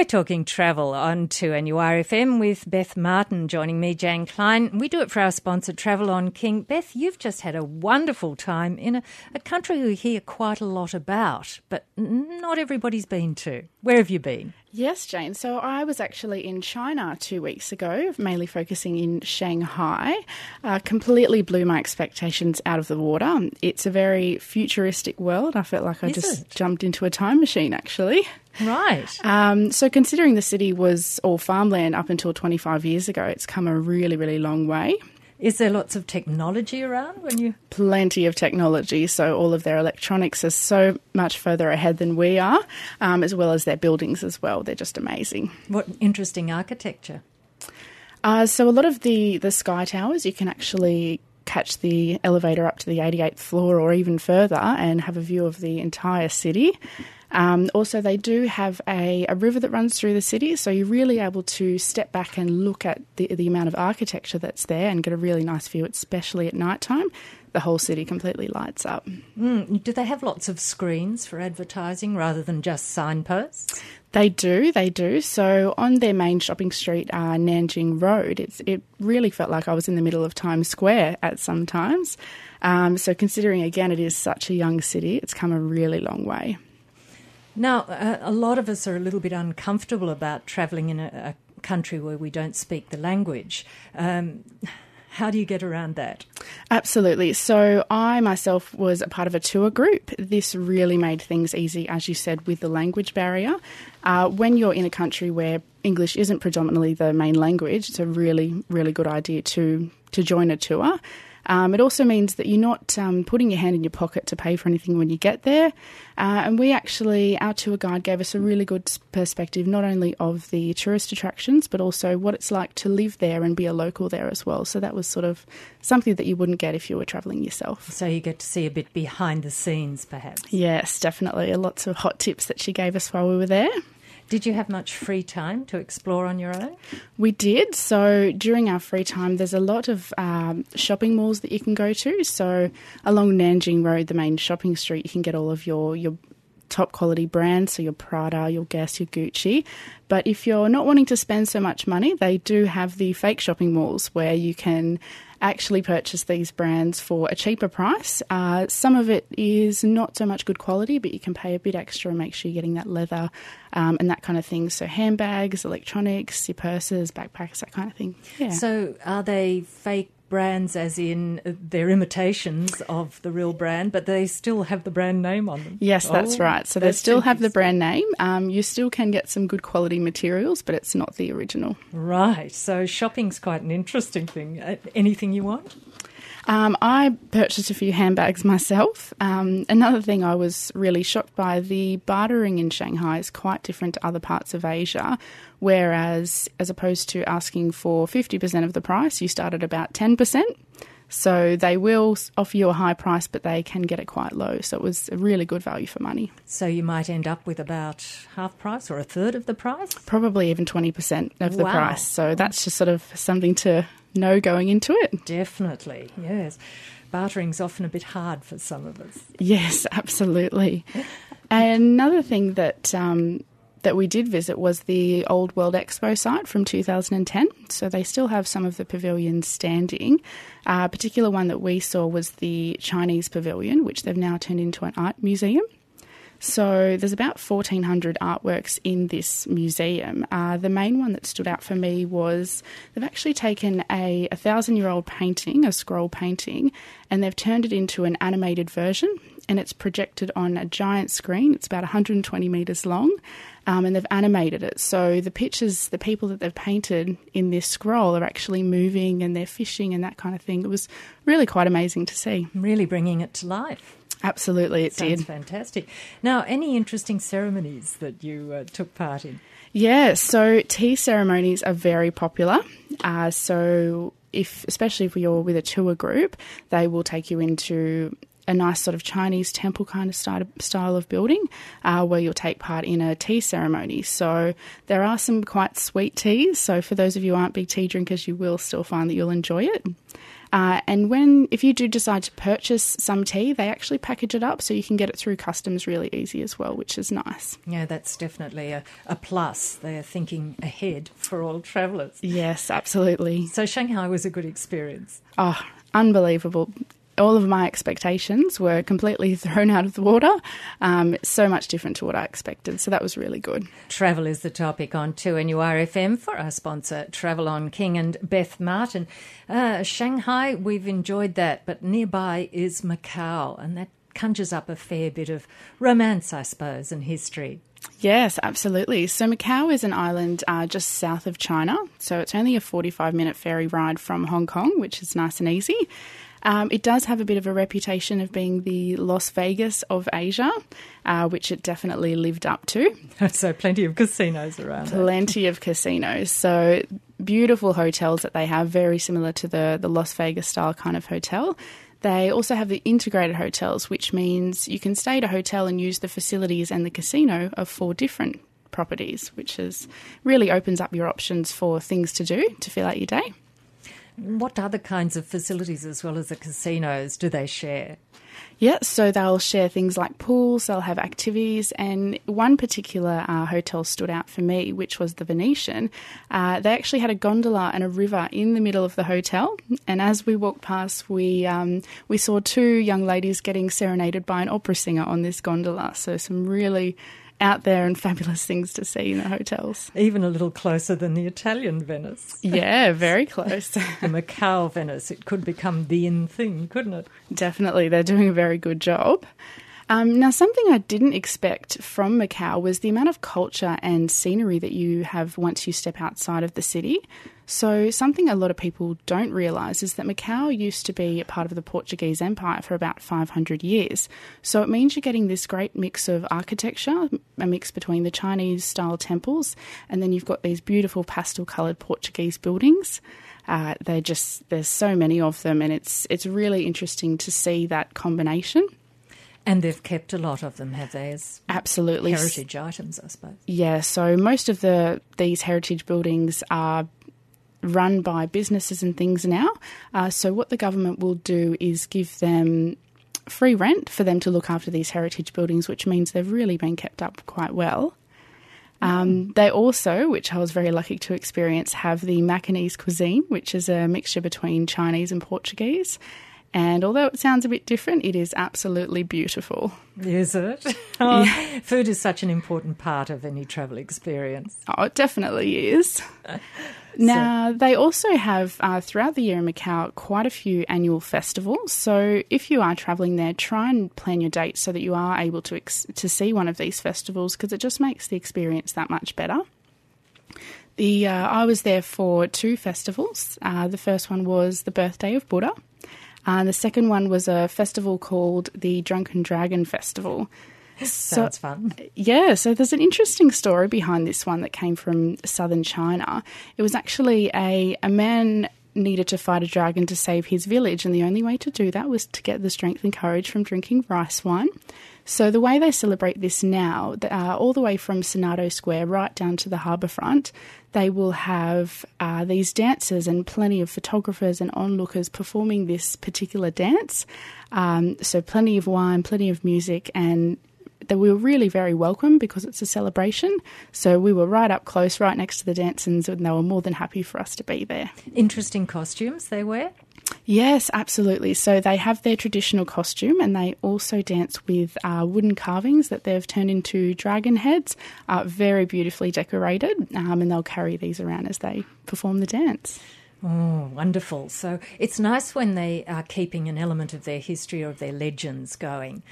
We're talking travel on 2NURFM with Beth Martin joining me, Jane Klein. We do it for our sponsor, Travel on King. Beth, you've just had a wonderful time in a, a country we hear quite a lot about, but not everybody's been to. Where have you been? Yes, Jane. So I was actually in China two weeks ago, mainly focusing in Shanghai. Uh, completely blew my expectations out of the water. It's a very futuristic world. I felt like I Is just it? jumped into a time machine, actually. Right. Um, so, considering the city was all farmland up until 25 years ago, it's come a really, really long way. Is there lots of technology around when you. Plenty of technology, so all of their electronics are so much further ahead than we are, um, as well as their buildings as well. They're just amazing. What interesting architecture. Uh, so a lot of the the sky towers, you can actually catch the elevator up to the 88th floor or even further and have a view of the entire city. Um, also, they do have a, a river that runs through the city, so you're really able to step back and look at the, the amount of architecture that's there and get a really nice view, especially at night time. The whole city completely lights up. Mm, do they have lots of screens for advertising rather than just signposts? They do, they do. So on their main shopping street, uh, Nanjing Road, it's, it really felt like I was in the middle of Times Square at some times. Um, so considering again it is such a young city, it's come a really long way. Now, uh, a lot of us are a little bit uncomfortable about travelling in a, a country where we don't speak the language. Um, how do you get around that? Absolutely. So I myself was a part of a tour group. This really made things easy, as you said, with the language barrier. Uh, when you're in a country where English isn't predominantly the main language, it's a really, really good idea to to join a tour. Um, it also means that you're not um, putting your hand in your pocket to pay for anything when you get there. Uh, and we actually, our tour guide gave us a really good perspective, not only of the tourist attractions, but also what it's like to live there and be a local there as well. So that was sort of something that you wouldn't get if you were travelling yourself. So you get to see a bit behind the scenes, perhaps. Yes, definitely. Lots of hot tips that she gave us while we were there. Did you have much free time to explore on your own? We did. So during our free time, there's a lot of um, shopping malls that you can go to. So along Nanjing Road, the main shopping street, you can get all of your your top quality brands, so your Prada, your Guess, your Gucci. But if you're not wanting to spend so much money, they do have the fake shopping malls where you can actually purchase these brands for a cheaper price. Uh, some of it is not so much good quality, but you can pay a bit extra and make sure you're getting that leather um, and that kind of thing. So handbags, electronics, your purses, backpacks, that kind of thing. Yeah. So are they fake brands, as in uh, they're imitations of the real brand, but they still have the brand name on them? Yes, that's Oh, right. So they still have the brand name. Um, you still can get some good quality materials, but it's not the original. Right. So shopping's quite an interesting thing. Uh, anything you want? Um, I purchased a few handbags myself. Um, another thing I was really shocked by the bartering in Shanghai is quite different to other parts of Asia, whereas as opposed to asking for 50% of the price, you start at about 10%. So they will offer you a high price, but they can get it quite low. So it was a really good value for money. So you might end up with about half price or a third of the price? Probably even 20% of the Wow. price. So that's just sort of something to know going into it. Definitely, yes. Bartering's often a bit hard for some of us. Yes, absolutely. Another thing that um, that we did visit was the Old World Expo site from 2010. So they still have some of the pavilions standing. Uh, a particular one that we saw was the Chinese pavilion, which they've now turned into an art museum. So there's about 1,400 artworks in this museum. Uh, the main one that stood out for me was they've actually taken a, thousand year old painting, a scroll painting, and they've turned it into an animated version. And it's projected on a giant screen. It's about 120 metres long, um, and they've animated it. So the pictures, the people that they've painted in this scroll are actually moving and they're fishing and that kind of thing. It was really quite amazing to see. Really bringing it to life. Absolutely, it Sounds did. fantastic. Now, any interesting ceremonies that you uh, took part in? Yeah, so tea ceremonies are very popular. Uh, so if, especially if you're with a tour group, they will take you into a nice sort of Chinese temple kind of style, style of building uh, where you'll take part in a tea ceremony. So there are some quite sweet teas. So for those of you who aren't big tea drinkers, you will still find that you'll enjoy it. Uh, and when, if you do decide to purchase some tea, they actually package it up so you can get it through customs really easy as well, which is nice. Yeah, that's definitely a, a plus. They're thinking ahead for all travellers. Yes, absolutely. So Shanghai was a good experience. Oh, unbelievable all of my expectations were completely thrown out of the water. Um, so much different to what I expected. So that was really good. Travel is the topic on 2NURFM for our sponsor, Travel on King and Beth Martin. Uh, Shanghai, we've enjoyed that, but nearby is Macau, and that conjures up a fair bit of romance, I suppose, and history. Yes, absolutely. So Macau is an island uh, just south of China. So it's only a 45 minute ferry ride from Hong Kong, which is nice and easy. Um, it does have a bit of a reputation of being the Las Vegas of Asia, uh, which it definitely lived up to. so, plenty of casinos around. Plenty of casinos. So, beautiful hotels that they have, very similar to the, the Las Vegas style kind of hotel. They also have the integrated hotels, which means you can stay at a hotel and use the facilities and the casino of four different properties, which is really opens up your options for things to do to fill out your day. What other kinds of facilities, as well as the casinos, do they share? Yeah, so they'll share things like pools, they'll have activities, and one particular uh, hotel stood out for me, which was the Venetian. Uh, they actually had a gondola and a river in the middle of the hotel, and as we walked past, we um, we saw two young ladies getting serenaded by an opera singer on this gondola. So some really out there and fabulous things to see in the hotels. Even a little closer than the Italian Venice. Yeah, very close. the Macau Venice. It could become the in thing, couldn't it? Definitely. They're doing a very good job. Um, now, something I didn't expect from Macau was the amount of culture and scenery that you have once you step outside of the city. So, something a lot of people don't realise is that Macau used to be part of the Portuguese Empire for about 500 years. So, it means you're getting this great mix of architecture, a mix between the Chinese style temples, and then you've got these beautiful pastel coloured Portuguese buildings. Uh, they just there's so many of them, and it's it's really interesting to see that combination. And they've kept a lot of them, have they? As Absolutely, heritage items, I suppose. Yeah, so most of the these heritage buildings are run by businesses and things now. Uh, so what the government will do is give them free rent for them to look after these heritage buildings, which means they've really been kept up quite well. Um, they also, which I was very lucky to experience, have the Macanese cuisine, which is a mixture between Chinese and Portuguese. And although it sounds a bit different, it is absolutely beautiful. Is it? Oh, yeah. Food is such an important part of any travel experience. Oh, it definitely is. Now, they also have uh, throughout the year in Macau quite a few annual festivals. So, if you are travelling there, try and plan your dates so that you are able to ex- to see one of these festivals because it just makes the experience that much better. The uh, I was there for two festivals. Uh, the first one was the birthday of Buddha, and the second one was a festival called the Drunken Dragon Festival. Sounds so, fun. Yeah, so there's an interesting story behind this one that came from southern China. It was actually a, a man needed to fight a dragon to save his village, and the only way to do that was to get the strength and courage from drinking rice wine. So the way they celebrate this now, uh, all the way from Senado Square right down to the harbour front, they will have uh, these dancers and plenty of photographers and onlookers performing this particular dance. Um, so plenty of wine, plenty of music, and that we were really very welcome because it's a celebration. So we were right up close, right next to the dancers, and they were more than happy for us to be there. Interesting costumes they wear. Yes, absolutely. So they have their traditional costume and they also dance with uh, wooden carvings that they've turned into dragon heads, uh, very beautifully decorated, um, and they'll carry these around as they perform the dance. Oh, wonderful. So it's nice when they are keeping an element of their history or of their legends going.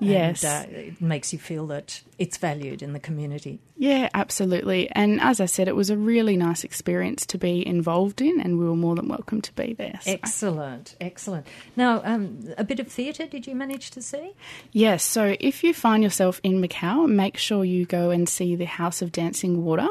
Yes. And, uh, it makes you feel that it's valued in the community. Yeah, absolutely. And as I said, it was a really nice experience to be involved in, and we were more than welcome to be there. So. Excellent, excellent. Now, um, a bit of theatre did you manage to see? Yes, so if you find yourself in Macau, make sure you go and see the House of Dancing Water.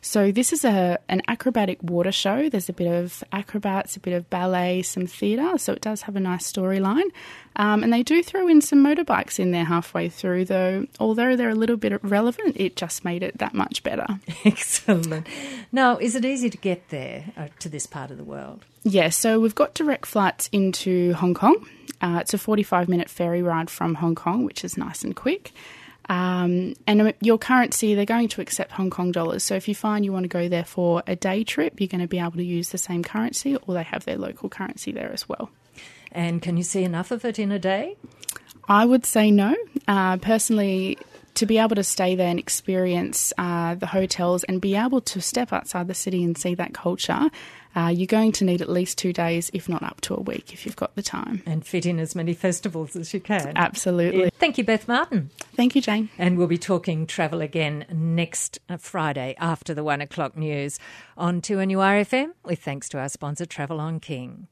So this is a an acrobatic water show. There's a bit of acrobats, a bit of ballet, some theatre, so it does have a nice storyline. Um, and they do throw in some motorbikes in there halfway through, though. Although they're a little bit relevant, it just made it that much better. Excellent. Now, is it easy to get there uh, to this part of the world? Yes, yeah, so we've got direct flights into Hong Kong. Uh, it's a 45 minute ferry ride from Hong Kong, which is nice and quick. Um, and your currency, they're going to accept Hong Kong dollars. So if you find you want to go there for a day trip, you're going to be able to use the same currency, or they have their local currency there as well. And can you see enough of it in a day? I would say no. Uh, personally, to be able to stay there and experience uh, the hotels and be able to step outside the city and see that culture, uh, you're going to need at least two days, if not up to a week, if you've got the time. And fit in as many festivals as you can. Absolutely. Thank you, Beth Martin. Thank you, Jane. And we'll be talking travel again next uh, Friday after the one o'clock news on 2NURFM with thanks to our sponsor, Travel on King.